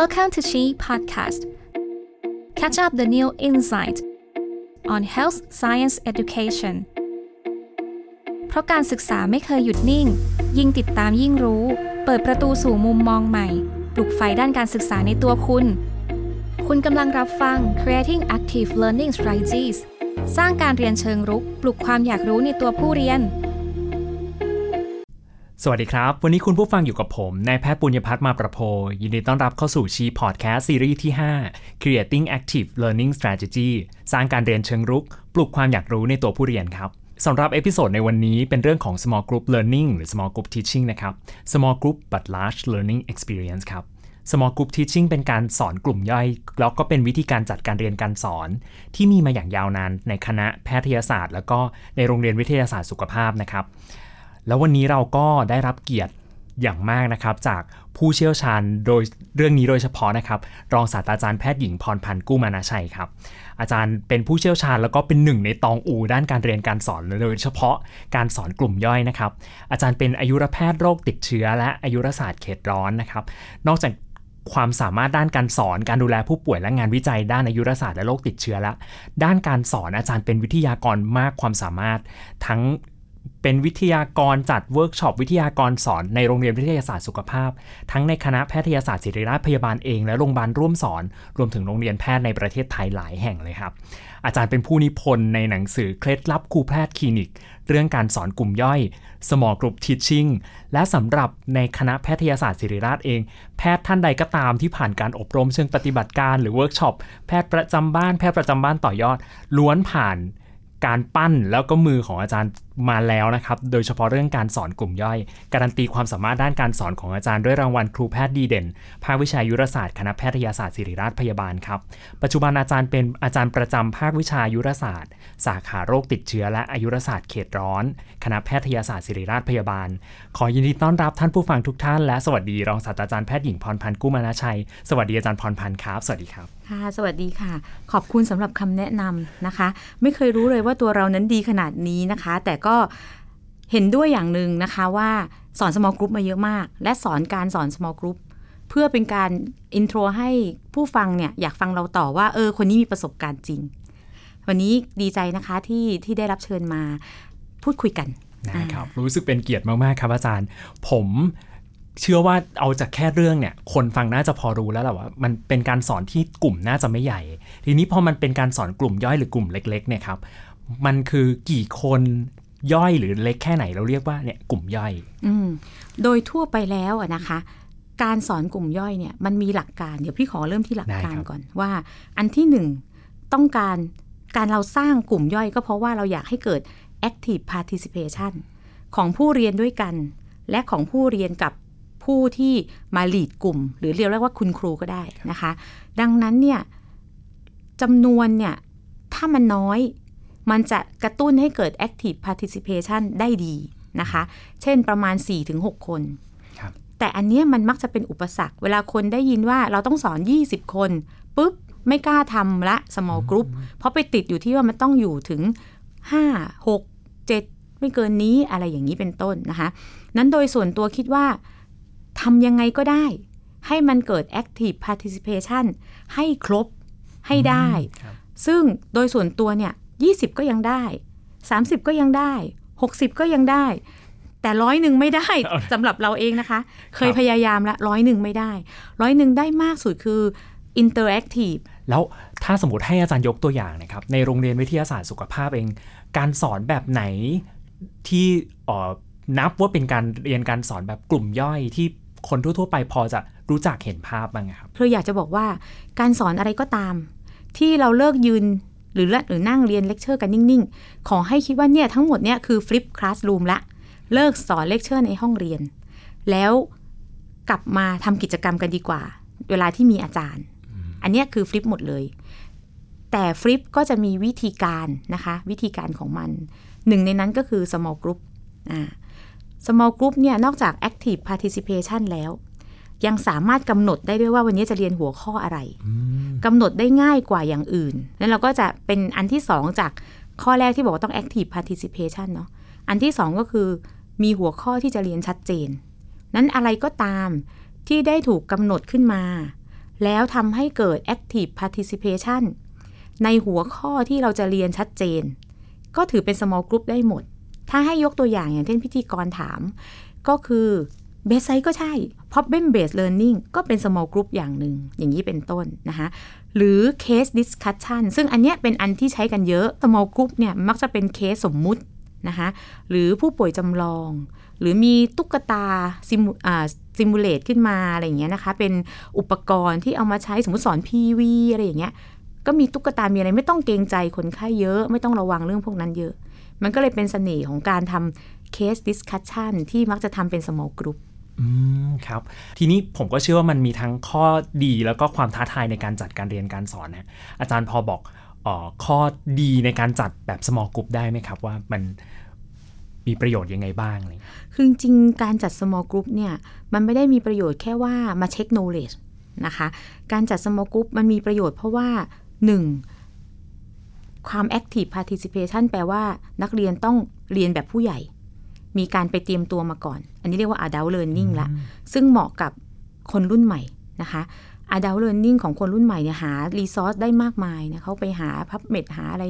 Welcome to Chi Podcast. Catch up the new insight on health science education. เพราะการศึกษาไม่เคยหยุดนิ่ง ยิ่งติดตามยิ่งรู้ เปิดประตูสู่มุมมองใหม่ ปลุกไฟด้านการศึกษาในตัวคุณ คุณกำลังรับฟัง Creating Active Learning Strategies สร้างการเรียนเชิงรุก ปลุกความอยากรู้ในตัวผู้เรียน สวัสดีครับ วันนี้คุณผู้ฟังอยู่กับผม นายแพทย์ปุญญพัฒน์มาประโพ ยินดีต้อนรับเข้าสู่ SHEE พอดแคสต์ซีรีส์ที่ 5 Creating Active Learning Strategy สร้างการเรียนเชิงรุก ปลุกความอยากรู้ในตัวผู้เรียนครับสำหรับ episode ในวันนี้เป็นเรื่องของ small group learning หรือ small group teaching นะครับ small group but large learning experience ครับ small group teaching เป็นการสอนกลุ่มย่อย แล้วก็เป็นวิธีการจัดการเรียนการสอน ที่มีมาอย่างยาวนานในคณะแพทยศาสตร์ แล้วก็ในโรงเรียนวิทยาศาสตร์สุขภาพนะครับ แล้ววันนี้เราก็ได้รับเกียรติอย่างมากนะครับ จากผู้เชี่ยวชาญโดยเรื่องนี้โดยเฉพาะนะครับ รองศาสตราจารย์แพทย์หญิงพรพันธ์กู้มานาชัยครับ อาจารย์เป็นผู้เชี่ยวชาญแล้วก็เป็นหนึ่งในตองอู ด้านการเรียนการสอนโดยเฉพาะการสอนกลุ่มย่อยนะครับ อาจารย์เป็นอายุรแพทย์โรคติดเชื้อ และอายุรศาสตร์เขตร้อนนะครับ นอกจากความสามารถด้านการสอนการดูแลผู้ป่วยและงานวิจัยด้านอายุรศาสตร์และโรคติดเชื้อและ ด้านการสอนอาจารย์เป็นวิทยากรมากความสามารถทั้ง เป็นวิทยากรจัดเวิร์กช็อปวิทยากรสอนในโรงเรียนวิทยาศาสตร์สุขภาพ ทั้งในคณะแพทยศาสตร์ศิริราชพยาบาลเองและโรงพยาบาลร่วมสอน รวมถึงโรงเรียนแพทย์ในประเทศไทยหลายแห่งเลยครับ อาจารย์เป็นผู้นิพนธ์ในหนังสือเคล็ดลับครูแพทย์คลินิก เรื่องการสอนกลุ่มย่อย small group teaching และสำหรับในคณะแพทยศาสตร์ศิริราชเอง แพทย์ท่านใดก็ตามที่ผ่านการอบรมเชิงปฏิบัติการหรือเวิร์กช็อปแพทย์ประจำบ้านแพทย์ประจำบ้านต่อยอด ล้วนผ่านการปั้นแล้วก็มือของอาจารย์ มาแล้วนะครับ โดยเฉพาะเรื่องการสอนกลุ่มย่อย การันตีความสามารถด้านการสอนของอาจารย์ด้วยรางวัลครูแพทย์ดีเด่น ภาควิชายุรศาสตร์คณะแพทยศาสตร์ศิริราชพยาบาลครับ ปัจจุบันอาจารย์เป็นอาจารย์ประจำภาควิชายุรศาสตร์ สาขาโรคติดเชื้อและอายุรศาสตร์เขตร้อน คณะแพทยศาสตร์ศิริราชพยาบาล ขอยินดีต้อนรับท่านผู้ฟังทุกท่านและสวัสดีรองศาสตราจารย์แพทย์หญิงพรพันธ์กู้มานาชัย สวัสดีอาจารย์พรพันธ์ครับ สวัสดีครับค่ะสวัสดีค่ะ ขอบคุณสำหรับคำแนะนำนะคะ ไม่เคยรู้เลยว่าตัวเรานั้นดีขนาดนี้นะคะ แต่ก็เห็นด้วยอย่างหนึ่งนะคะว่าสอน small group มาเยอะมาก และสอนการสอน small group เพื่อเป็นการอินโทรให้ผู้ฟังเนี่ยอยากฟังเราต่อว่าเออคนนี้มีประสบการณ์จริง วันนี้ดีใจนะคะที่ที่ได้รับเชิญมาพูดคุยกันนะครับรู้สึกเป็นเกียรติมาก ๆ ครับอาจารย์ ผมเชื่อว่าเอาจากแค่เรื่องเนี่ย คนฟังน่าจะพอรู้แล้วแหละว่ามันเป็นการสอนที่กลุ่มน่าจะไม่ใหญ่ ทีนี้พอมันเป็นการสอนกลุ่มย่อยหรือกลุ่มเล็ก ๆ เนี่ยครับ มันคือกี่คน ย่อยหรือเล็กแค่ไหนเราเรียกว่าเนี่ยกลุ่มย่อยอืโดยทั่วไปแล้วอะนะคะ การสอนกลุ่มย่อยเนี่ยมันมีหลักการเดี๋ยวพี่ขอเริ่มที่หลักการรก่อนว่า อันที่หนึ่งต้องการการเราสร้างกลุ่มย่อยก็เพราะว่าเราอยากให้เกิด active participation ของผู้เรียนด้วยกัน และของผู้เรียนกับผู้ที่มาหลีดกลุ่ม หรือเรียกว่าคุณครูก็ได้นะคะ ดังนั้นเนี่ยจำนวนเนี่ยถ้ามันน้อย มันจะกระตุ้นให้เกิด active participation ได้ดีนะคะ เช่นประมาณ 4-6 คนครับแต่อันเนี้ยมันมักจะเป็นอุปสรรค เวลาคนได้ยินว่าเราต้องสอน 20 คนปุ๊บไม่กล้าทำละ small group เพราะไปติดอยู่ที่ว่ามันต้องอยู่ถึง 5 6 7 ไม่เกินนี้อะไรอย่างนี้เป็นต้นนะคะ นั้นโดยส่วนตัวคิดว่าทำยังไงก็ได้ ให้มันเกิด active participation ให้ครบให้ได้ครับซึ่งโดยส่วนตัวเนี่ย 20 ก็ยังได้ 30 ก็ยังได้ 60 ก็ยังได้ แต่ร้อยหนึ่งไม่ได้สำหรับเราเองนะคะ เคยพยายามละร้อยหนึ่งไม่ได้ร้อยหนึ่งได้มากสุดคือ interactive แล้วถ้าสมมติให้อาจารย์ยกตัวอย่างนะครับ ในโรงเรียนวิทยาศาสตร์สุขภาพเอง การสอนแบบไหนที่เอ่อนับว่าเป็นการเรียนการสอนแบบกลุ่มย่อยที่คนทั่ว ๆ ไปพอจะรู้จักเห็นภาพบ้างอะครับเธออยากจะบอกว่าการสอนอะไรก็ตาม ที่เราเลิกยืน หรือละหรือนั่งเรียนเลคเชอร์กันนิ่งๆ ขอให้คิดว่าเนี่ยทั้งหมดเนี่ยคือฟลิปคลาส o ูมละ เลิกสอนเลคเชอร์ในห้องเรียน แล้วกลับมาทำกิจกรรมกันดีกว่า เวลาที่มีอาจารย์ อันเนี้ยคือฟลิปหมดเลย แต่ฟลิปก็จะมีวิธีการนะคะ วิธีการของมันหนึ่งในนั้นก็คือ small group อ่า small group เนี่ยนอกจาก active participation แล้ว ยังสามารถกำหนดได้ด้วยว่าวันนี้จะเรียนหัวข้ออะไรกำหนดได้ง่ายกว่าอย่างอื่น แล้วเราก็จะเป็นอันที่สองจากข้อแรกที่บอกว่าต้อง active participation เนาะอันที่สองก็คือมีหัวข้อที่จะเรียนชัดเจน นั้นอะไรก็ตามที่ได้ถูกกำหนดขึ้นมา แล้วทำให้เกิด active participation ในหัวข้อที่เราจะเรียนชัดเจน ก็ถือเป็น small group ได้หมด ถ้าให้ยกตัวอย่างอย่างเช่นพิธีกรถาม ก็คือ เบสไซก็ใช่ problem based learning ก็เป็น small group อย่างหนึ่งอย่างนี้เป็นต้นนะคะหรือ case discussion ซึ่งอันเนี้ยเป็นอันที่ใช้กันเยอะ small group เนี่ยมักจะเป็นเคสสมมุตินะคะหรือผู้ป่วยจำลอง หรือมีตุ๊กตาซิมูอ่าซิมูเลตขึ้นมาอะไรอย่างเงี้ยนะคะเป็นอุปกรณ์ที่เอามาใช้สมมติสอน PV อะไรอย่างเงี้ยก็มีตุ๊กตา มีอะไรไม่ต้องเกรงใจคนไข้เยอะ ไม่ต้องระวังเรื่องพวกนั้นเยอะ มันก็เลยเป็นเสน่ห์ของการทำ case discussion ที่มักจะทำเป็น small group อื มครับ ทีนี้ผมก็เชื่อว่ามันมีทั้งข้อดีแล้วก็ความท้าทายในการจัดการเรียนการสอนนะอาจารย์พอบอกออข้อดีในการจัดแบบ small group ได้ไหมครับว่ามันมีประโยชน์ยังไงบ้างเลยคือจริงการจัด small group เนี่ยมันไม่ได้มีประโยชน์แค่ว่ามาเช็ค knowledge นะคะ การจัด small group มันมีประโยชน์เพราะว่า 1. ความ active participation แปลว่านักเรียนต้องเรียนแบบผู้ใหญ่ มีการไปเตรียมตัวมาก่อน อันนี้เรียกว่า adult learning ละ ซึ่งเหมาะกับคนรุ่นใหม่นะคะ adult learning ของคนรุ่นใหม่เนี่ยหา resource ได้มากมายนะเขาไปหา PubMed หาอะไร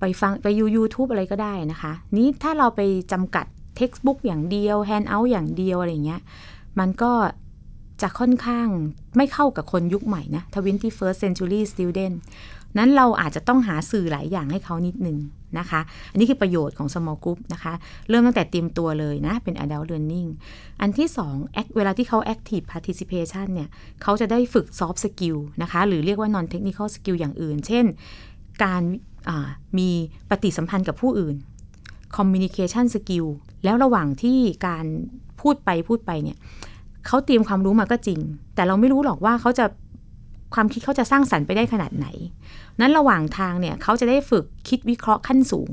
ไปฟังไปยู YouTube อะไรก็ได้นะคะ นี้ถ้าเราไปจำกัด textbook อย่างเดียว handout อย่างเดียวอะไรเงี้ย มันก็จะค่อนข้างไม่เข้ากับคนยุคใหม่นะ 21st century student นั้นเราอาจจะต้องหาสื่อหลายอย่างให้เขานิดนึงนะคะ อันนี้คือประโยชน์ของ small group นะคะ เริ่มตั้งแต่เตรียมตัวเลยนะ เป็น adult learning อันที่สองเวลาที่เขา active participation เนี่ย เขาจะได้ฝึก soft skill นะคะ หรือเรียกว่า non technical skill อย่างอื่น เช่น การมีปฏิสัมพันธ์กับผู้อื่น communication skill แล้วระหว่างที่การพูดไปพูดไปเนี่ย เขาเตรียมความรู้มาก็จริง แต่เราไม่รู้หรอกว่าเขาจะความคิดเขาจะสร้างสรรค์ไปได้ขนาดไหน นั้นระหว่างทางเนี่ยเขาจะได้ฝึกคิดวิเคราะห์ขั้นสูง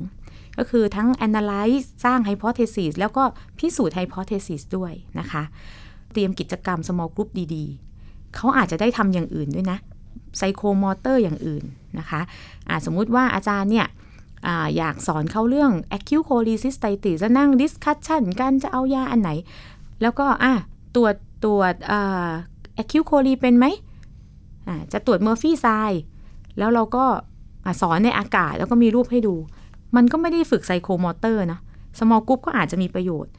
ก็คือทั้ง analyze สร้าง hypothesis แล้วก็พิสูจน์ hypothesis ด้วยนะคะ เตรียมกิจกรรม small group ดีๆ เขาอาจจะได้ทำอย่างอื่นด้วยนะ psychomotor อย่างอื่นนะคะะสมมุติว่าอาจารย์เนี่ยออยากสอนเขาเรื่อง acute cholecystitis จะนั่ง discussion กันจะเอายาอันไหน แล้วก็อะตรวจตรวจ acute chole เป็นไหม จะตรวจ Murphy's sign แล้วเราก็สอนในอากาศแล้วก็มีรูปให้ดู มันก็ไม่ได้ฝึก psychomotor นะ small group ก็อาจจะมีประโยชน์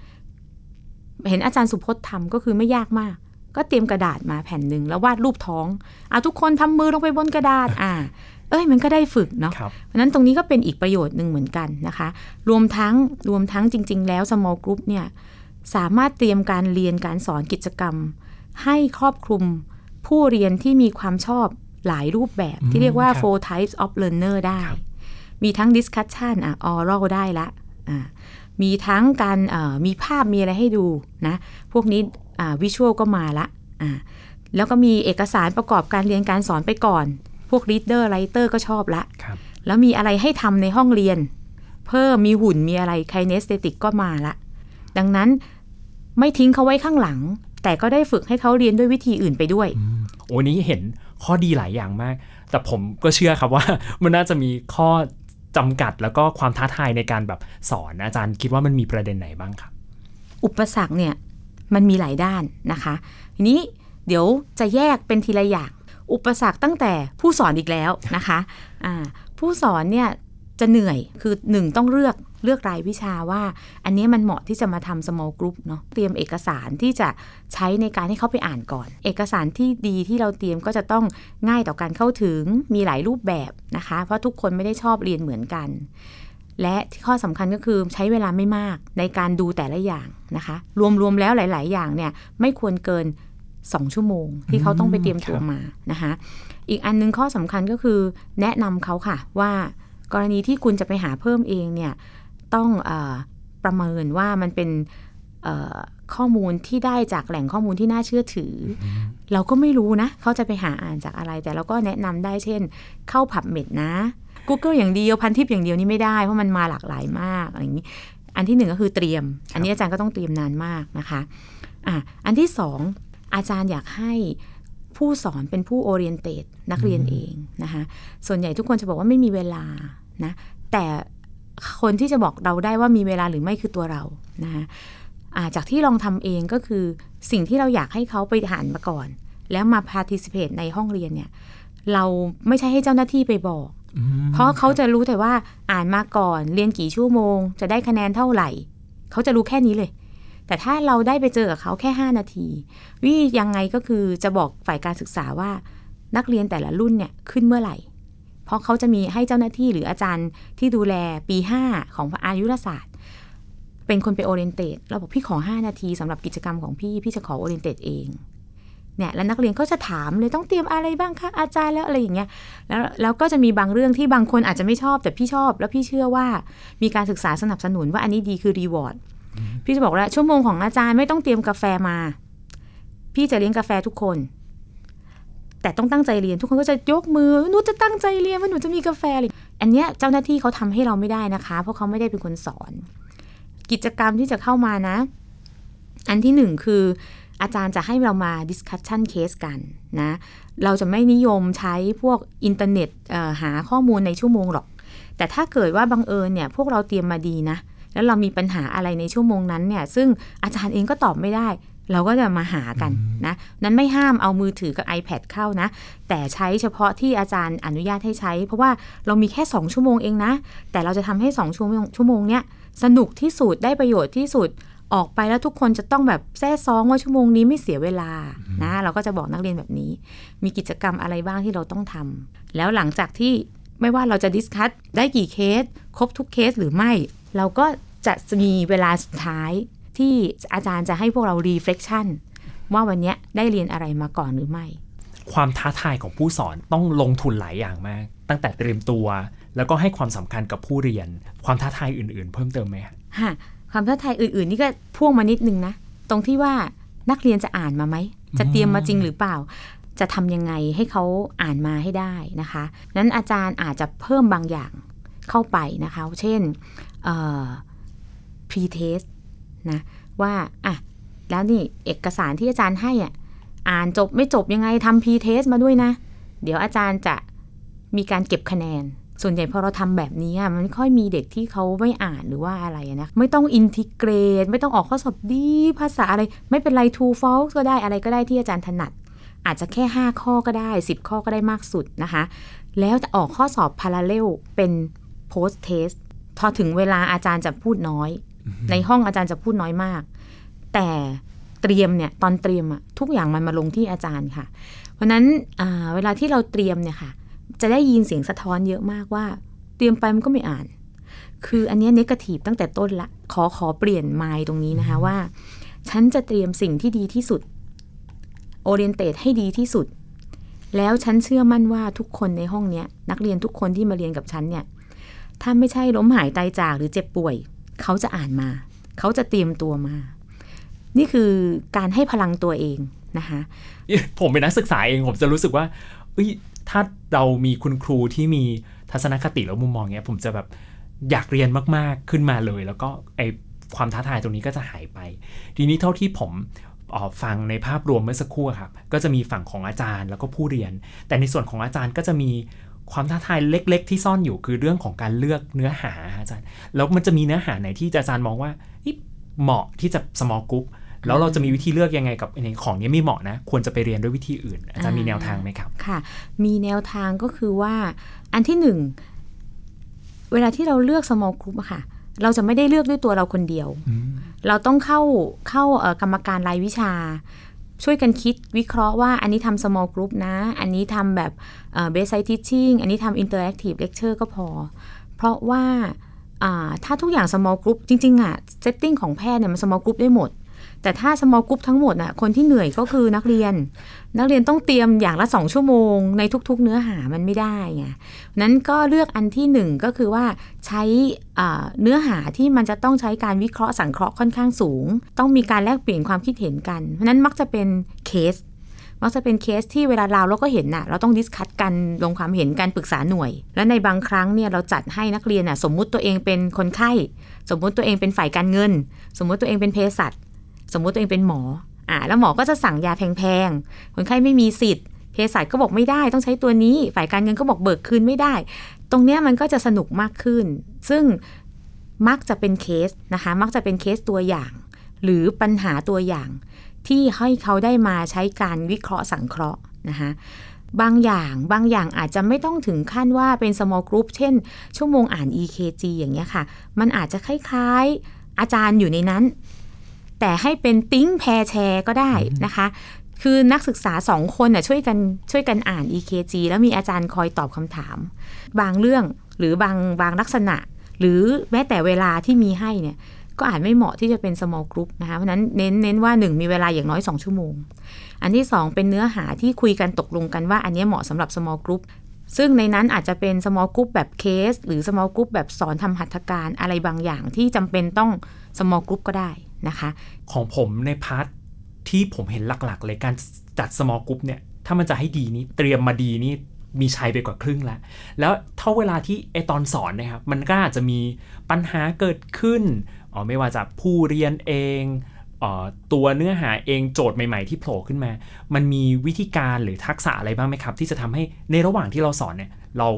เห็นอาจารย์สุพจน์ทำก็คือไม่ยากมาก ก็เตรียมกระดาษมาแผ่นหนึ่งแล้ววาดรูปท้องอะทุกคนทำมือลงไปบนกระดาษอ่า เอ้ยมันก็ได้ฝึกเนาะเพราะนั้นตรงนี้ก็เป็นอีกประโยชน์หนึ่งเหมือนกันนะคะ รวมทั้งรวมทั้งจริง ๆ แล้ว small group เนี่ยสามารถเตรียมการเรียนการสอนกิจกรรม ให้ครอบคลุมผู้เรียนที่มีความชอบ หลายรูปแบบที่เรียกว่า four types of learner ได้ มีทั้ง discussion อะ oral ได้ละอ่ามีทั้งการมีภาพมีอะไรให้ดูนะ พวกนี้วิชวลก็มาละอ่าแล้วก็มีเอกสารประกอบการเรียนการสอนไปก่อน พวก reader writer ก็ชอบละ แล้วมีอะไรให้ทำในห้องเรียน เพิ่มมีหุ่นมีอะไร kinesthetic ก็มาละ ดังนั้นไม่ทิ้งเขาไว้ข้างหลัง แต่ก็ได้ฝึกให้เขาเรียนด้วยวิธีอื่นไปด้วย โอ้นี้เห็น ข้อดีหลายอย่างมาก แต่ผมก็เชื่อครับว่ามันน่าจะมีข้อจำกัดแล้วก็ความท้าทายในการแบบสอนอาจารย์คิดว่ามันมีประเด็นไหนบ้างครับ อุปสรรคเนี่ยมันมีหลายด้านนะคะทีนี้เดี๋ยวจะแยกเป็นทีละอย่างอุปสรรคตั้งแต่ผู้สอนอีกแล้วนะคะะผู้สอนเนี่ยจะเหนื่อยคือหนึ่งต้องเลือก เลือกรายวิชาว่า อันนี้มันเหมาะที่จะมาทำ small group เนาะเตรียมเอกสารที่จะใช้ในการให้เขาไปอ่านก่อน เอกสารที่ดีที่เราเตรียมก็จะต้องง่ายต่อการเข้าถึงมีหลายรูปแบบนะคะ เพราะทุกคนไม่ได้ชอบเรียนเหมือนกัน และข้อสำคัญก็คือใช้เวลาไม่มากในการดูแต่ละอย่างนะคะ รวมๆแล้วหลาย ๆ อย่างเนี่ยไม่ควรเกิน2ชั่วโมงที่เขาต้องไปเตรียมตัวมานะคะ อีกอันนึงข้อสำคัญก็คือแนะนำเขาค่ะว่ากรณีที่คุณจะไปหาเพิ่มเองเนี่ย ต้องอประเมินว่ามันเป็นข้อมูลที่ได้จากแหล่งข้อมูลที่น่าเชื่อถือ เราก็ไม่รู้นะ เขาจะไปหาอ่านจากอะไร แต่เราก็แนะนำได้เช่น เข้าผับเม็ดนะ Google อย่างเดียวพันทิปอย่างเดียวนี่ไม่ได้ เพราะมันมาหลากหลายมากอะไรอย่างนี้ อันที่หนึ่งก็คือเตรียม อันนี้อาจารย์ก็ต้องเตรียมนานมากนะคะอะอันที่สองอาจารย์อยากให้ผู้สอนเป็นผู้โอเรียนเตดนักเรียนเองนะคะส่วนใหญ่ทุกคนจะบอกว่าไม่มีเวลานะแต่ คนที่จะบอกเราได้ว่ามีเวลาหรือไม่คือตัวเรานะคะจากที่ลองทำเองก็คือสิ่งที่เราอยากให้เขาไปอ่านมาก่อน แล้วมา participate ในห้องเรียนเนี่ย เราไม่ใช่ให้เจ้าหน้าที่ไปบอก เพราะเขาจะรู้แต่ว่าอ่านมาก่อน เรียนกี่ชั่วโมง จะได้คะแนนเท่าไหร่ เขาจะรู้แค่นี้เลย แต่ถ้าเราได้ไปเจอกับเขาแค่ 5 นาทีวิยังไงก็คือจะบอกฝ่ายการศึกษาว่านักเรียนแต่ละรุ่นเนี่ยขึ้นเมื่อไหร่ เพราะเขาจะมีให้เจ้าหน้าที่หรืออาจารย์ที่ดูแลปี 5 ของอายุรศาสตร์ เป็นคนไปโอเรียนเตดเราบอกพี่ขอ 5 นาทีสำหรับกิจกรรมของพี่พี่จะขอโอเรียนเตดเองเนี่ยแล้วนักเรียนก็จะถามเลยต้องเตรียมอะไรบ้างคะอาจารย์แล้วอะไรอย่างเงี้ยแล้วแล้วก็จะมีบางเรื่องที่บางคนอาจจะไม่ชอบแต่พี่ชอบ แล้วพี่เชื่อว่ามีการศึกษาสนับสนุนว่าอันนี้ดีคือรีวอร์ดพี่จะบอกว่าชั่วโมงของอาจารย์ไม่ต้องเตรียมกาแฟมา พี่จะเลี้ยงกาแฟทุกคน แต่ต้องตั้งใจเรียนทุกคนก็จะยกมือหนูจะตั้งใจเรียนว่าหนูจะมีกาแฟอะไรอันเนี้ยเจ้าหน้าที่เขาทำให้เราไม่ได้นะคะ เพราะเขาไม่ได้เป็นคนสอน กิจกรรมที่จะเข้ามานะ อันที่หนึ่งคืออาจารย์จะให้เรามา discussion case กันนะ เราจะไม่นิยมใช้พวกอินเทอร์เน็ตหาข้อมูลในชั่วโมงหรอก แต่ถ้าเกิดว่าบังเอิญเนี่ยพวกเราเตรียมมาดีนะ แล้วเรามีปัญหาอะไรในชั่วโมงนั้นเนี่ย ซึ่งอาจารย์เองก็ตอบไม่ได้ เราก็จะมาหากันนะนั้นไม่ห้ามเอามือถือกับ iPad เข้านะ แต่ใช้เฉพาะที่อาจารย์อนุญาตให้ใช้ เพราะว่าเรามีแค่ 2 ชั่วโมงเองนะ แต่เราจะทำให้ 2 ชั่วโมงชั่วโมงเนี้ยสนุกที่สุดได้ประโยชน์ที่สุดออกไปแล้วทุกคนจะต้องแบบแซ่ซองว่าชั่วโมงนี้ไม่เสียเวลานะ เราก็จะบอกนักเรียนแบบนี้ มีกิจกรรมอะไรบ้างที่เราต้องทำแล้วหลังจากที่ไม่ว่าเราจะดิสคัตได้กี่เคส ครบทุกเคสหรือไม่ เราก็จะมีเวลาสุดท้าย ที่อาจารย์จะให้พวกเรา reflection ว่าวันนี้ได้เรียนอะไรมาก่อนหรือไม่ ความท้าทายของผู้สอนต้องลงทุนหลายอย่างมาก ตั้งแต่เตรียมตัว แล้วก็ให้ความสำคัญกับผู้เรียน ความท้าทายอื่นๆ เพิ่มเติมไหมฮะความท้าทายอื่นๆ นี่ก็พ่วงมานิดนึงนะ ตรงที่ว่านักเรียนจะอ่านมาไหม จะเตรียมมาจริงหรือเปล่า จะทำยังไงให้เขาอ่านมาให้ได้นะคะ นั้นอาจารย์อาจจะเพิ่มบางอย่างเข้าไปนะคะ เช่น pre-test นะว่าอะแล้วนี่เอกสารที่อาจารย์ให้อะอ่านจบไม่จบยังไงทำ pre-test มาด้วยนะ เดี๋ยวอาจารย์จะมีการเก็บคะแนน ส่วนใหญ่พอเราทำแบบนี้มันค่อยมีเด็กที่เขาไม่อ่านหรือว่าอะไรนะ ไม่ต้องอินทิเกรต ไม่ต้องออกข้อสอบดี ภาษาอะไร ไม่เป็นไร true false ก็ได้อะไรก็ได้ที่อาจารย์ถนัด อาจจะแค่ 5 ข้อก็ได้ 10 ข้อก็ได้มากสุดนะคะ แล้วจะออกข้อสอบ parallel เป็น post test พอถึงเวลาอาจารย์จะพูดน้อย ในห้องอาจารย์จะพูดน้อยมาก แต่เตรียมเนี่ยตอนเตรียมอะทุกอย่างมันมาลงที่อาจารย์ค่ะ เพราะนั้นเวลาที่เราเตรียมเนี่ยค่ะ จะได้ยินเสียงสะท้อนเยอะมากว่า เตรียมไปมันก็ไม่อ่าน คืออันนี้เนกาทีฟตั้งแต่ต้นละขอขอเปลี่ยนไมล์ตรงนี้นะคะว่า ฉันจะเตรียมสิ่งที่ดีที่สุดโอเรียนเตให้ดีที่สุด แล้วฉันเชื่อมั่นว่าทุกคนในห้องนี้นักเรียนทุกคนที่มาเรียนกับฉันเนี่ยถ้าไม่ใช่ล้มหายตายจากหรือเจ็บป่วย เขาจะอ่านมา เขาจะเตรียมตัวมา นี่คือการให้พลังตัวเองนะคะผมเป็นนักศึกษาเองผมจะรู้สึกว่าถ้าเรามีคุณครูที่มีทัศนคติและมุมมองเนี้ย ผมจะแบบอยากเรียนมากๆขึ้นมาเลย แล้วก็ไอความท้าทายตรงนี้ก็จะหายไป ทีนี้เท่าที่ผมฟังในภาพรวมเมื่อสักครู่ครับ ก็จะมีฝั่งของอาจารย์แล้วก็ผู้เรียน แต่ในส่วนของอาจารย์ก็จะมี ความท้าทายเล็ก ๆ ที่ซ่อนอยู่คือเรื่องของการเลือกเนื้อหาอาจารย์ แล้วมันจะมีเนื้อหาไหนที่อาจารย์มองว่าเหมาะที่จะ small group แล้วเราจะมีวิธีเลือกยังไงกับของนี้ไม่เหมาะนะ ควรจะไปเรียนด้วยวิธีอื่น อาจารย์มีแนวทางไหมครับ ค่ะ มีแนวทางก็คือว่าอันที่หนึ่ง เวลาที่เราเลือก small group อะค่ะ เราจะไม่ได้เลือกด้วยตัวเราคนเดียว เราต้องเข้าเข้ากรรมการรายวิชา ช่วยกันคิดวิเคราะห์ว่าอันนี้ทำ small group นะ อันนี้ทำแบบ basic teaching อันนี้ทำ interactive lecture ก็พอ เพราะว่าถ้าทุกอย่าง small group จริง ๆอะ setting ของแพทย์เนี่ยมัน small group ได้หมด แต่ถ้าสมอลกรุ๊ปทั้งหมดน่ะคนที่เหนื่อยก็คือนักเรียน นักเรียนต้องเตรียมอย่างละสองชั่วโมง ในทุกๆ เนื้อหามันไม่ได้ไงนั้นก็เลือกอันที่หนึ่งก็คือว่าใช้เนื้อหาที่มันจะต้องใช้การวิเคราะห์สังเคราะห์ค่อนข้างสูง ต้องมีการแลกเปลี่ยนความคิดเห็นกันเพราะนั้นมักจะเป็นเคสมักจะเป็นเคสที่เวลาเราเราก็เห็นน่ะ เราต้อง discuss กันลงความเห็นการปรึกษาหน่วย และในบางครั้งเนี่ยเราจัดให้นักเรียนน่ะสมมุติตัวเองเป็นคนไข้ สมมุติตัวเองเป็นฝ่ายการเงิน สมมุติตัวเองเป็นเภสัช สมมุติตัวเองเป็นหมออ่าแล้วหมอก็จะสั่งยาแพงๆ คนไข้ไม่มีสิทธิ์เภสัชก็บอกไม่ได้ต้องใช้ตัวนี้ ฝ่ายการเงินก็บอกเบิกคืนไม่ได้ ตรงเนี้ยมันก็จะสนุกมากขึ้น ซึ่งมักจะเป็นเคสนะคะ มักจะเป็นเคสตัวอย่าง หรือปัญหาตัวอย่าง ที่ให้เขาได้มาใช้การวิเคราะห์สังเคราะห์นะคะบางอย่างบางอย่างอาจจะไม่ต้องถึงขั้นว่าเป็น small group เช่น ชั่วโมงอ่าน EKG อย่างเงี้ยค่ะ มันอาจจะคล้ายๆ อาจารย์อยู่ในนั้น แต่ให้เป็นติ้งแพรแชร์ก็ได้นะคะ คือนักศึกษาสองคนน่ะช่วยกันช่วยกันอ่าน EKG แล้วมีอาจารย์คอยตอบคำถาม บางเรื่องหรือบางบางลักษณะ หรือแม้แต่เวลาที่มีให้เนี่ยก็อาจไม่เหมาะที่จะเป็น small group นะคะ เพราะฉะนั้นเน้นเน้นว่า 1 มีเวลาอย่างน้อย 2 ชั่วโมง อันที่ 2 เป็นเนื้อหาที่คุยกันตกลงกันว่า อันนี้เหมาะสำหรับ small group ซึ่งในนั้นอาจจะเป็น small group แบบเคส หรือ small group แบบสอนทำหัตถการอะไรบางอย่างที่จำเป็นต้อง small group ก็ได้ นะคะ ของผมในพาร์ทที่ผมเห็นหลักๆ เลยการจัด small group เนี่ย ถ้ามันจะให้ดีนี่เตรียมมาดีนี่มีชัยไปกว่าครึ่งแล้ว แล้วเท่าเวลาที่ไอตอนสอนนะครับ มันก็อาจจะมีปัญหาเกิดขึ้นอ๋อไม่ว่าจะผู้เรียนเองออตัวเนื้อหาเองโจทย์ใหม่ ๆ ที่โผล่ขึ้นมา มันมีวิธีการหรือทักษะอะไรบ้างไหมครับ ที่จะทำให้ในระหว่างที่เราสอนเนี่ย เรา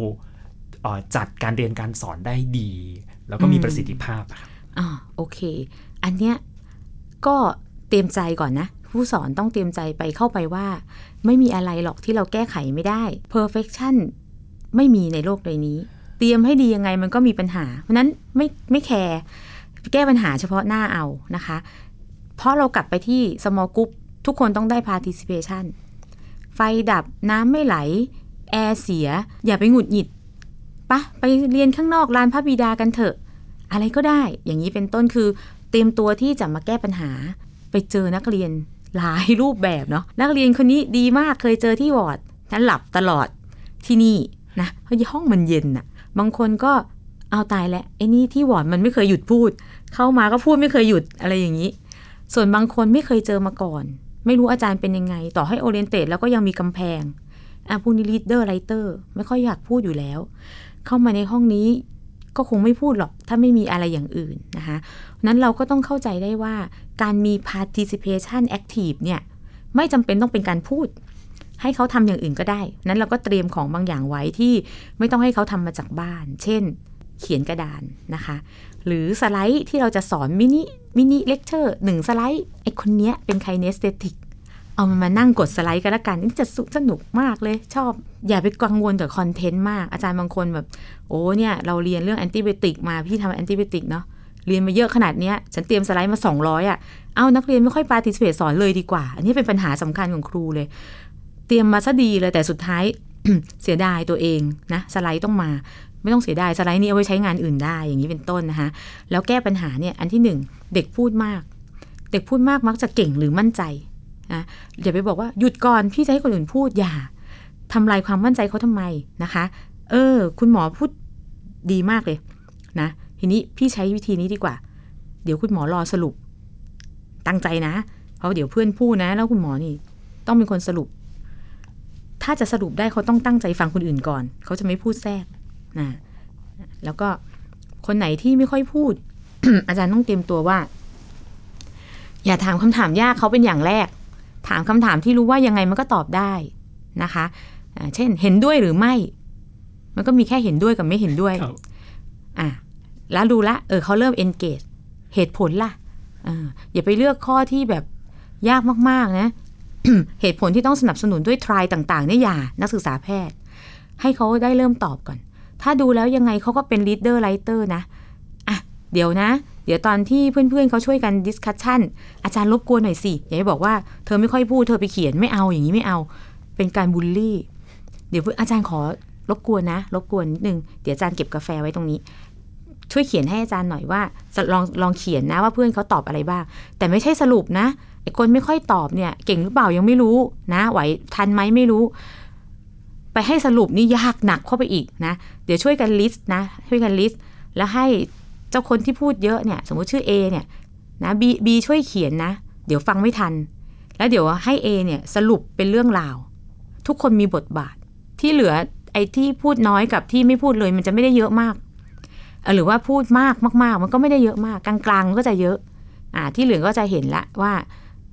เอ่อจัดการเรียนการสอนได้ดี แล้วก็มีอืมประสิทธิภาพอะครับอ่าโอเค อันเนี้ย ก็เตรียมใจก่อนนะ ผู้สอนต้องเตรียมใจไปเข้าไปว่า ไม่มีอะไรหรอกที่เราแก้ไขไม่ได้ perfection ไม่มีในโลกใบนี้ เตรียมให้ดียังไงมันก็มีปัญหา เพราะนั้นไม่ไม่แคร์แก้ปัญหาเฉพาะหน้าเอานะคะ เพราะเรากลับไปที่ small group ทุกคนต้องได้ participation ไฟดับน้ำไม่ไหล แอร์เสีย อย่าไปหงุดหงิดปะไปเรียนข้างนอกลานพระบิดากันเถอะ อะไรก็ได้ อย่างนี้เป็นต้นคือ ตรียมตัวที่จะมาแก้ปัญหา ไปเจอนักเรียนหลายรูปแบบเนาะนักเรียนคนนี้ดีมากเคยเจอที่วอร์ดฉันหลับตลอดที่นี่นะเพราะห้องมันเย็นน่ะบางคนก็เอาตายแล้วไอ้นี่ที่วอร์ดมันไม่เคยหยุดพูด เข้ามาก็พูดไม่เคยหยุดอะไรอย่างนี้ ส่วนบางคนไม่เคยเจอมาก่อน ไม่รู้อาจารย์เป็นยังไง ต่อให้ orientate แล้วก็ยังมีกำแพงอะพวกนี้ reader writer ไม่ค่อยอยากพูดอยู่แล้ว เข้ามาในห้องนี้ก็คงไม่พูดหรอกถ้าไม่มีอะไรอย่างอื่นนะคะ นั้นเราก็ต้องเข้าใจได้ว่าการมี participation active เนี่ยไม่จำเป็นต้องเป็นการพูด ให้เขาทำอย่างอื่นก็ได้ นั้นเราก็เตรียมของบางอย่างไว้ที่ไม่ต้องให้เขาทำมาจากบ้าน เช่น เขียนกระดานนะคะ หรือสไลด์ที่เราจะสอน mini mini lecture หนึ่งสไลด์ไอคนเนี้ยเป็น kinesthetic เอามันมานั่งกดสไลด์กันละกันนี่จะสนุกมากเลยชอบ อย่าไปกังวลกับ content มาก อาจารย์บางคนแบบ โอ้เนี่ย เราเรียนเรื่องแอนติบิติกมาพี่ทำแอนติบิติกเนาะ เรียนมาเยอะขนาดเนี้ย ฉันเตรียมสไลด์มา 200อะ เอานักเรียนไม่ค่อยปาติสเ e สอนเลยดีกว่า อันนี้เป็นปัญหาสำคัญของครูเลย เตรียมมาซะดีเลยแต่สุดท้ายเสียดายตัวเองนะสไลด์ต้องมา ไม่ต้องเสียดายสไลด์นี้เอาไว้ใช้งานอื่นได้อย่างนี้เป็นต้นนะคะ แล้วแก้ปัญหาเนี่ยอันที่หนึ่งเด็กพูดมาก เด็กพูดมากมักจะเก่งหรือมั่นใจนะอย่าไปบอกว่าหยุดก่อนพี่จะให้คนอื่นพูดอย่าทำลายความมั่นใจเขาทำไมนะคะ เออ คุณหมอพูดดีมากเลยนะ ทีนี้พี่ใช้วิธีนี้ดีกว่า เดี๋ยวคุณหมอรอสรุป ตั้งใจนะ เพราะเดี๋ยวเพื่อนพูดนะ แล้วคุณหมอนี่ ต้องเป็นคนสรุป ถ้าจะสรุปได้เขาต้องตั้งใจฟังคนอื่นก่อน เขาจะไม่พูดแทรกนะแล้วก็คนไหนที่ไม่ค่อยพูด อาจารย์ต้องเตรียมตัวว่า อย่าถามคำถามยากเขาเป็นอย่างแรก ถามคำถามที่รู้ว่ายังไงมันก็ตอบได้นะคะอ่าเช่นเห็นด้วยหรือไม่ มันก็มีแค่เห็นด้วยกับไม่เห็นด้วยครับอะ แล้วดูละเออเขาเริ่ม engage เหตุผลล่ะเอย่าไปเลือกข้อที่แบบยากมากๆนะ เหตุผลที่ต้องสนับสนุนด้วย try ต่างๆเนี่ยอย่านักศึกษาแพทย์ ให้เขาได้เริ่มตอบก่อน ถ้าดูแล้วยังไงเขาก็เป็น leader writer นะอะเดี๋ยวนะ เดี๋ยวตอนที่เพื่อนๆเขาช่วยกัน discussion อาจารย์รบกวนหน่อยสิ อย่าให้บอกว่าเธอไม่ค่อยพูดเธอไปเขียนไม่เอาอย่างนี้ไม่เอา เป็นการบูลลี่ เดี๋ยวอาจารย์ขอรบกวนนะ รบกวนนิดนึงเดี๋ยวอาจารย์เก็บกาแฟไว้ตรงนี้ ช่วยเขียนให้อาจารย์หน่อยว่าลองลองเขียนนะว่าเพื่อนเขาตอบอะไรบ้าง แต่ไม่ใช่สรุปนะไอ้คนไม่ค่อยตอบเนี่ย เก่งหรือเปล่ายังไม่รู้นะ ไหวทันไหมไม่รู้ ไปให้สรุปนี่ยากหนักเข้าไปอีกนะ เดี๋ยวช่วยกัน list นะ ช่วยกัน list แล้วให้เจ้าคนที่พูดเยอะเนี่ย สมมติชื่อ A เนี่ยนะ B B ช่วยเขียนนะ เดี๋ยวฟังไม่ทัน แล้วเดี๋ยวให้ A เนี่ยสรุปเป็นเรื่องราว ทุกคนมีบทบาทที่เหลือไอ้ที่พูดน้อยกับที่ไม่พูดเลยมันจะไม่ได้เยอะมาก หรือว่าพูดมากมากๆ มันก็ไม่ได้เยอะมาก กลางๆมันก็จะเยอะอ่าที่เหลือก็จะเห็นละว่า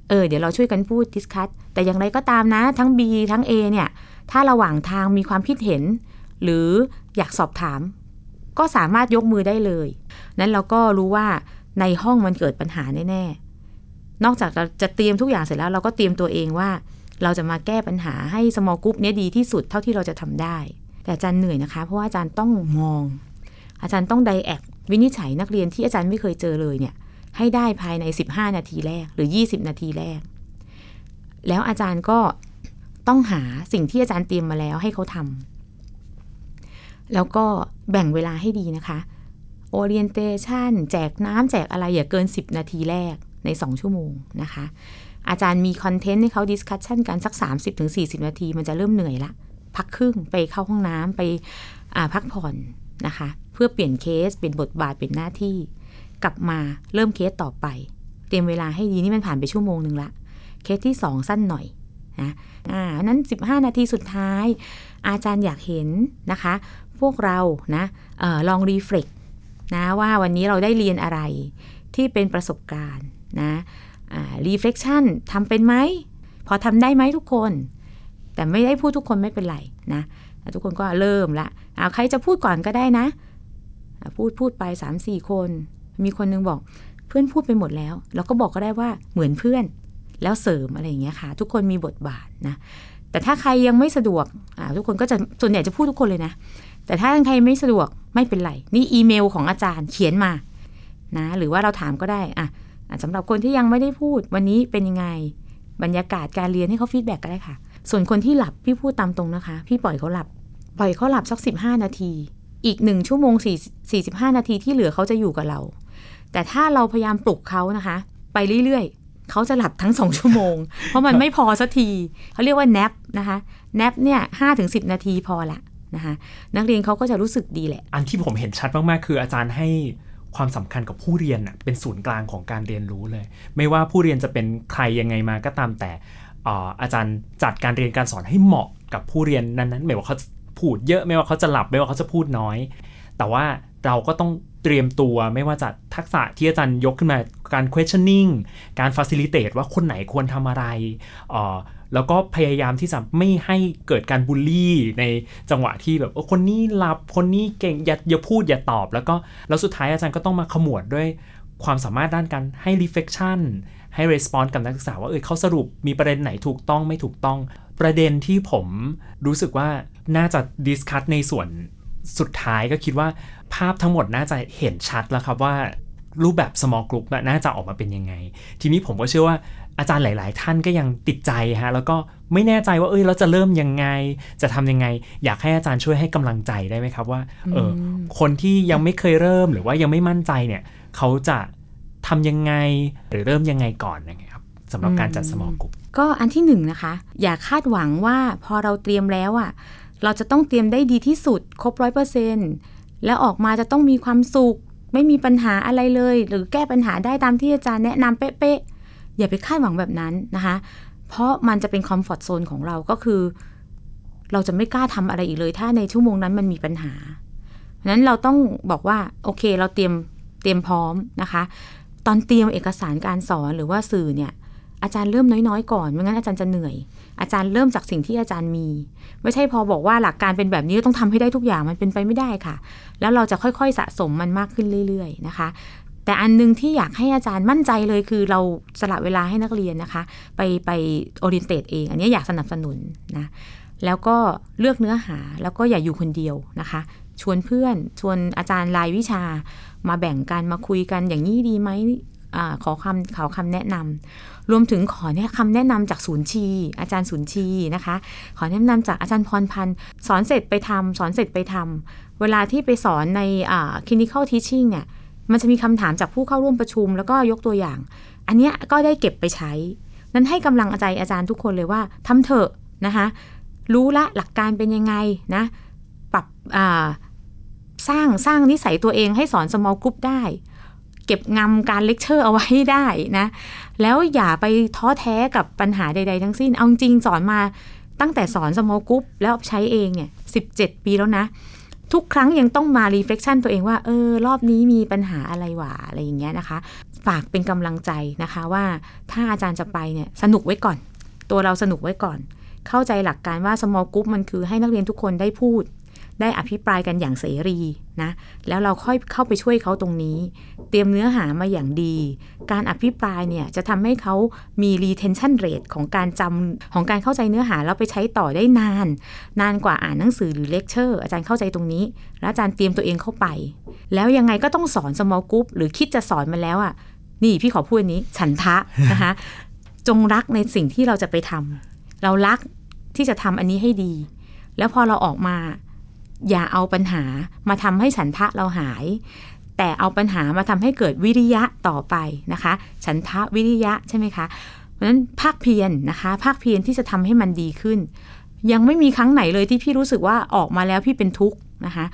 เออเดี๋ยวเราช่วยกันพูด discuss แต่อย่างไรก็ตามนะ ทั้ง B ทั้ง A เนี่ย ถ้าระหว่างทางมีความคิดเห็น หรืออยากสอบถาม ก็สามารถยกมือได้เลย นั้นเราก็รู้ว่าในห้องมันเกิดปัญหาแน่ๆ นอกจากเราจะเตรียมทุกอย่างเสร็จแล้ว เราก็เตรียมตัวเองว่า เราจะมาแก้ปัญหาให้ small group เนี้ยดีที่สุดเท่าที่เราจะทำได้ แต่อาจารย์เหนื่อยนะคะ เพราะว่าอาจารย์ต้องมอง อาจารย์ต้องไดแอกวินิจฉัยนักเรียนที่อาจารย์ไม่เคยเจอเลยเนี่ย ให้ได้ภายใน 15 นาทีแรกหรือ 20 นาทีแรก แล้วอาจารย์ก็ต้องหาสิ่งที่อาจารย์เตรียมมาแล้วให้เขาทำแล้วก็แบ่งเวลาให้ดีนะคะ orientation แจกน้ำแจกอะไรอย่าเกิน 10 นาทีแรกใน 2 ชั่วโมงนะคะ อาจารย์มี content ให้เขา discussion กันสัก 30-40 นาที มันจะเริ่มเหนื่อยละ พักครึ่งไปเข้าห้องน้ำไปพักผ่อน นะคะ เพื่อเปลี่ยนเคส เปลี่ยนบทบาท เป็นหน้าที่ กลับมาเริ่มเคสต่อไป เตรียมเวลาให้ดีนี่มันผ่านไปชั่วโมงหนึ่งละ เคสที่ 2 สั้นหน่อยนะอ่านั้น 15 นาทีสุดท้าย อาจารย์อยากเห็นนะคะ พวกเรานะออลอง reflect นะว่าวันนี้เราได้เรียนอะไรที่เป็นประสบการณ์นะ reflection ทำเป็นไหม พอทำได้ไหมทุกคน แต่ไม่ได้พูดทุกคนไม่เป็นไรนะ ทุกคนก็เริ่มละเอาใครจะพูดก่อนก็ได้นะ พูดพูดไป3ามสี่คน มีคนนึงบอกเพื่อนพูดไปหมดแล้ว เราก็บอกก็ได้ว่าเหมือนเพื่อน แล้วเสริมอะไรอย่างเงี้ยค่ะ ทุกคนมีบทบาทนะ แต่ถ้าใครยังไม่สะดวกทุกคนก็จะส่วนใหญ่จะพูดทุกคนเลยนะ แต่ถ้าใครไม่สะดวกไม่เป็นไร นี่อีเมลของอาจารย์เขียนมานะหรือว่าเราถามก็ได้อะสำหรับคนที่ยังไม่ได้พูดวันนี้เป็นยังไง บรรยากาศการเรียนให้เขาฟีดแบ็กก็ได้ค่ะ ส่วนคนที่หลับพี่พูดตามตรงนะคะ พี่ปล่อยเขาหลับ ปล่อยเขาหลับสักสิบห้านาที อีกหนึ่งชั่วโมงสี่สี่สิบห้านาทีที่เหลือเขาจะอยู่กับเรา แต่ถ้าเราพยายามปลุกเขานะคะ ไปเรื่อยๆ เขาจะหลับทั้งสองชั่วโมง เพราะมันไม่พอสักทีเขาเรียกว่าแนปนะคะแนปเนี่ยห้าถึงสิบนาทีพอละนะคะนักเรียนเขาก็จะรู้สึกดีแหละ อันที่ผมเห็นชัดมากๆ คืออาจารย์ให้ความสำคัญกับผู้เรียนเป็นศูนย์กลางของการเรียนรู้เลย ไม่ว่าผู้เรียนจะเป็นใครยังไงมาก็ตามแต่ อาจารย์จัดการเรียนการสอนให้เหมาะกับผู้เรียนนั้นๆ ไม่ว่าเขาพูดเยอะไม่ว่าเขาจะหลับไม่ว่าเขาจะพูดน้อย แต่ว่าเราก็ต้องเตรียมตัวไม่ว่าจะทักษะที่อาจารย์ยกขึ้นมาการ questioning การ facilitate ว่าคนไหนควรทำอะไร แล้วก็พยายามที่จะไม่ให้เกิดการบูลลี่ในจังหวะที่แบบคนนี้หลับคนนี้เก่งอย่าอย่าพูดอย่าตอบ แล้วก็แล้วสุดท้ายอาจารย์ก็ต้องมาขมวดด้วยความสามารถด้านการให้ reflection ให้ response กับนักศึกษาว่าเออเขาสรุปมีประเด็นไหนถูกต้องไม่ถูกต้อง ประเด็นที่ผมรู้สึกว่าน่าจะดิสคัตในส่วนสุดท้ายก็คิดว่าภาพทั้งหมดน่าจะเห็นชัดแล้วครับว่ารูปแบบ small group น่าจะออกมาเป็นยังไง ทีนี้ผมก็เชื่อว่าอาจารย์หลาย ๆ ท่านก็ยังติดใจฮะแล้วก็ไม่แน่ใจว่าเอ้ยเราจะเริ่มยังไง จะทำยังไง อยากให้อาจารย์ช่วยให้กำลังใจได้ไหมครับว่าเออคนที่ยังไม่เคยเริ่มหรือว่ายังไม่มั่นใจเนี่ยเขาจะ ทำยังไงหรือเริ่มยังไงก่อนนะครับสำหรับการจัดสมองกลุ่มก็อันที่หนึ่งนะคะ อย่าคาดหวังว่าพอเราเตรียมแล้วอะ่ะ เราจะต้องเตรียมได้ดีที่สุด ครบร้อยเปอร์เซ็นต์แล้วออกมาจะต้องมีความสุข ไม่มีปัญหาอะไรเลย หรือแก้ปัญหาได้ตามที่อาจารย์แนะนำเป๊ะๆอย่าไปคาดหวังแบบนั้นนะคะ เพราะมันจะเป็นคอมฟอร์ทโซนของเราก็คือ เราจะไม่กล้าทำอะไรอีกเลย ถ้าในชั่วโมงนั้นมันมีปัญหาเพราะนั้นเราต้องบอกว่าโอเค เราเตรียมเตรียมพร้อมนะคะ ตอนเตรียมเอกสารการสอนหรือว่าสื่อเนี่ยอาจารย์เริ่มน้อยๆ ก่อนไม่งั้นอาจารย์จะเหนื่อย อาจารย์เริ่มจากสิ่งที่อาจารย์มี ไม่ใช่พอบอกว่าหลักการเป็นแบบนี้ต้องทำให้ได้ทุกอย่างมันเป็นไปไม่ได้ค่ะ แล้วเราจะค่อยๆสะสมมันมากขึ้นเรื่อย ๆ นะคะ แต่อันนึงที่อยากให้อาจารย์มั่นใจเลยคือเราสละเวลาให้นักเรียนนะคะ ไปไปโอเรียนเตเอง อันนี้อยากสนับสนุนนะแล้วก็เลือกเนื้อหาแล้วก็อย่าอยู่คนเดียวนะคะ ชวนเพื่อน ชวนอาจารย์รายวิชา มาแบ่งกันมาคุยกันอย่างนี้ดีไหมอขอคำขอคำแนะนำรวมถึงขอเนี่ยคำแนะนำจากศูนย์ชี อาจารย์ศูนย์ชีนะคะ ขอแนะนำจากอาจารย์พรพันธ์ สอนเสร็จไปทำสอนเสร็จไปทำเวลาที่ไปสอนใน clinical teaching เนี่ยมันจะมีคำถามจากผู้เข้าร่วมประชุม แล้วก็ยกตัวอย่าง อันนี้ก็ได้เก็บไปใช้ นั้นให้กำลังใจอาจารย์ทุกคนเลยว่าทำเถอะนะคะ รู้ละหลักการเป็นยังไงนะ ปรับ สร้างสร้างนิสัยตัวเองให้สอน small group ได้ เก็บงำการเลคเชอร์เอาไว้ได้นะ แล้วอย่าไปท้อแท้กับปัญหาใด ๆ ทั้งสิ้น เอาจริงสอนมาตั้งแต่สอน small group แล้วใช้เองเนี่ยสิบปีแล้วนะ ทุกครั้งยังต้องมา reflection ตัวเองว่า เออ รอบนี้มีปัญหาอะไรหวะอะไรอย่างเงี้ยนะคะ ฝากเป็นกำลังใจนะคะว่าถ้าอาจารย์จะไปเนี่ยสนุกไว้ก่อน ตัวเราสนุกไว้ก่อนเข้าใจหลักการว่า small group มันคือให้นักเรียนทุกคนได้พูด ได้อภิปรายกันอย่างเสรีนะแล้วเราค่อยเข้าไปช่วยเขาตรงนี้ เตรียมเนื้อหามาอย่างดี การอภิปรายเนี่ยจะทำให้เขามี retention rate ของการจำของการเข้าใจเนื้อหาแล้วไปใช้ต่อได้นาน นานกว่าอ่านหนังสือหรือเลคเชอร์อาจารย์เข้าใจตรงนี้ แล้วอาจารย์เตรียมตัวเองเข้าไป แล้วยังไงก็ต้องสอน small group หรือคิดจะสอนมาแล้วอะนี่พี่ขอพูดอันนี้ฉันทะนะคะจงรักในสิ่งที่เราจะไปทำเรารักที่จะทำอันนี้ให้ดี แล้วพอเราออกมา อย่าเอาปัญหามาทำให้ฉันทะเราหาย แต่เอาปัญหามาทำให้เกิดวิริยะต่อไปนะคะ ฉันทะวิริยะใช่ไหมคะเพราะฉะนั้นภาคเพียรนะคะ ภาคเพียรที่จะทำให้มันดีขึ้น ยังไม่มีครั้งไหนเลยที่พี่รู้สึกว่าออกมาแล้วพี่เป็นทุกข์นะคะ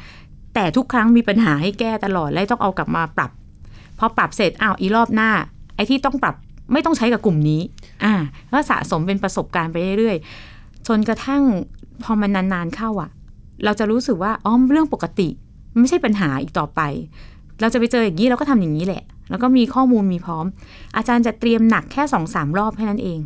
แต่ทุกครั้งมีปัญหาให้แก้ตลอดและต้องเอากลับมาปรับพอปรับเสร็จอ้าวอีรอบหน้า ไอ้ที่ต้องปรับไม่ต้องใช้กับกลุ่มนี้ อ่าก็สะสมเป็นประสบการณ์ไปเรื่อยๆจนกระทั่งพอมันนานๆเข้าอะ เราจะรู้สึกว่าอ๋อเรื่องปกติ ไม่ใช่ปัญหาอีกต่อไป เราจะไปเจออย่างนี้เราก็ทำอย่างนี้แหละ แล้วก็มีข้อมูลมีพร้อม อาจารย์จะเตรียมหนักแค่สองสามรอบแค่นั้นเอง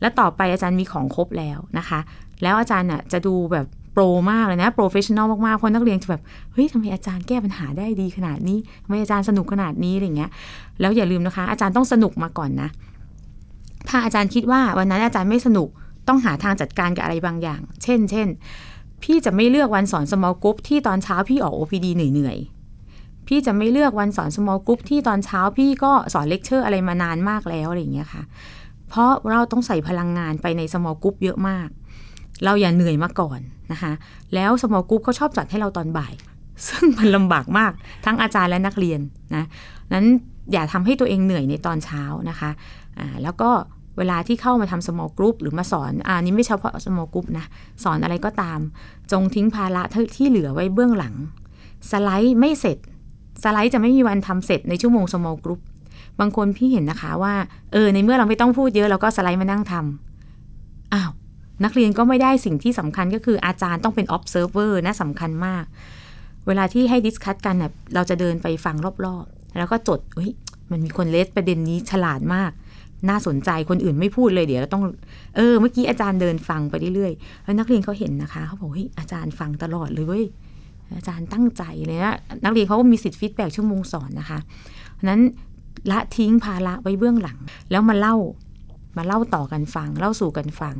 แล้วต่อไปอาจารย์มีของครบแล้วนะคะ แล้วอาจารย์น่ะจะดูแบบ pro มากเลยนะ professional มากๆเพราะนักเรียนจะแบบเฮ้ยทำไมอาจารย์แก้ปัญหาได้ดีขนาดนี้ทำไมอาจารย์สนุกขนาดนี้อะไรเงี้ย แล้วอย่าลืมนะคะ อาจารย์ต้องสนุกมาก่อนนะ ถ้าอาจารย์คิดว่าวันนั้นอาจารย์ไม่สนุกต้องหาทางจัดการกับอะไรบางอย่าง เช่น เช่น พี่จะไม่เลือกวันสอน small group ที่ตอนเช้าพี่ออก OPD เหนื่อยๆ พี่จะไม่เลือกวันสอน small group ที่ตอนเช้าพี่ก็สอนเลคเชอร์อะไรมานานมากแล้วอะไรอย่างเงี้ยค่ะ เพราะเราต้องใส่พลังงานไปใน small group เยอะมาก เราอย่าเหนื่อยมาก่อนนะคะ แล้ว small group เขาชอบจัดให้เราตอนบ่าย ซึ่งมันลำบากมากทั้งอาจารย์และนักเรียนนะ นั้นอย่าทำให้ตัวเองเหนื่อยในตอนเช้านะคะ อ่า แล้วก็ เวลาที่เข้ามาทำ small group หรือมาสอนอ่านี้ไม่เฉพาะ small group นะ สอนอะไรก็ตาม จงทิ้งภาระที่เหลือไว้เบื้องหลัง สไลด์ไม่เสร็จ สไลด์จะไม่มีวันทำเสร็จในชั่วโมง small group บางคนพี่เห็นนะคะว่า เออ ในเมื่อเราไม่ต้องพูดเยอะเราก็สไลด์มานั่งทำอ้าว นักเรียนก็ไม่ได้สิ่งที่สำคัญก็คืออาจารย์ต้องเป็น observer นะสำคัญมาก เวลาที่ให้ดิสคัตกันเน่ยเราจะเดินไปฟังรอบๆ แล้วก็จดเฮ้ยมันมีคนเลสประเด็นนี้ฉลาดมาก น่าสนใจคนอื่นไม่พูดเลยเดี๋ยวเราต้องเออเมื่อกี้อาจารย์เดินฟังไปเรื่อยๆแล้วนักเรียนเขาเห็นนะคะเขาบอกเฮ้ยอาจารย์ฟังตลอดเลยเว้ยอาจารย์ตั้งใจเลยนะนักเรียนเขาก็มีสิทธิ์ feedback ชั่วโมงสอนนะคะนั้นละทิ้งภาระไว้เบื้องหลัง แล้วมาเล่ามาเล่าต่อกันฟัง เล่าสู่กันฟัง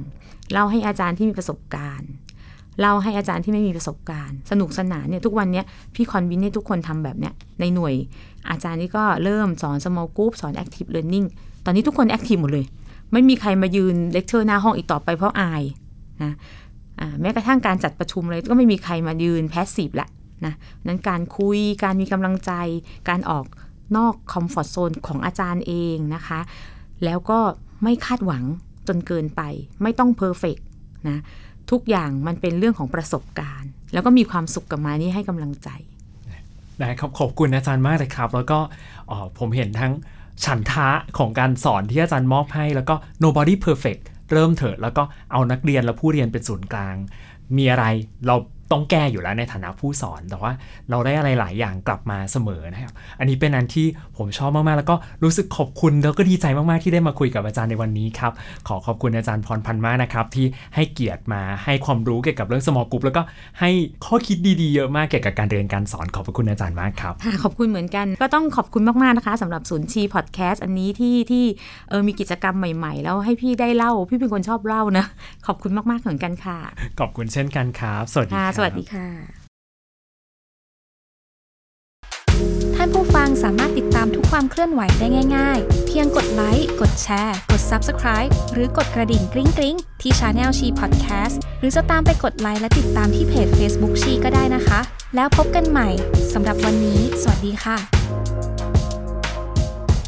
เล่าให้อาจารย์ที่มีประสบการณ์เล่าให้อาจารย์ที่ไม่มีประสบการณ์ สนุกสนานเนี่ยทุกวันเนี้ยพี่ convince ให้ทุกคนทำแบบเนี้ยในหน่วยอาจารย์นี่ก็เริ่มสอน small group สอน active learning ตอนนี้ทุกคน active หมดเลย ไม่มีใครมายืนเลคเชอร์หน้าห้องอีกต่อไปเพราะอายนะแม้กระทั่งการจัดประชุมเลยก็ไม่มีใครมายืน passive ละนะนั้นการคุยการมีกำลังใจ การออกนอก comfort zone ของอาจารย์เองนะคะ แล้วก็ไม่คาดหวังจนเกินไป ไม่ต้อง perfect นะทุกอย่างมันเป็นเรื่องของประสบการณ์ แล้วก็มีความสุขกับมัน พี่ให้กำลังใจได้ครับขอบคุณอาจารย์มากเลยครับ แล้วก็ผมเห็นทั้ง ฉันทะของการสอนที่อาจารย์มอบให้ แล้วก็ nobody perfect เริ่มเถอะแล้วก็เอานักเรียนและผู้เรียนเป็นศูนย์กลาง มีอะไรเราต้องแก้อยู่แล้วในฐานะผู้สอน แต่ว่าเราได้อะไรหลายอย่างกลับมาเสมอนะครับ อันนี้เป็นอันที่ผมชอบมากๆ แล้วก็รู้สึกขอบคุณแล้วก็ดีใจมากๆที่ได้มาคุยกับอาจารย์ในวันนี้ครับ ขอขอบคุณอาจารย์พรพันธ์มากนะครับ ที่ให้เกียรติมาให้ความรู้เกี่ยวกับเรื่อง small group แล้วก็ให้ข้อคิดดีๆเยอะมากเกี่ยวกับการเรียนการสอนขอบพระคุณอาจารย์มากครับค่ะขอบคุณเหมือนกัน ก็ต้องขอบคุณมากๆนะคะสำหรับศูนย์ชีพอดแคสต์อันนี้ที่ที่เออมีกิจกรรมใหม่ ๆ แล้วให้พี่ได้เล่าพี่เป็นคนชอบเล่านะขอบคุณมากๆเหมือนกันค่ะ ขอบคุณเช่นกันครับ สวัสดีคค่ะรับสวัสดีค่ะ ท่านผู้ฟังสามารถติดตามทุกความเคลื่อนไหวได้ง่าย ๆ เพียงกดไลค์ กดแชร์ กด Subscribe หรือกดกระดิ่งกริ๊งกริ๊งๆที่ Channel ชีพอดแคสต์หรือจะตามไปกดไลค์และติดตามที่เพจ Facebook ชีก็ได้นะคะ แล้วพบกันใหม่สำหรับวันนี้ สวัสดีค่ะ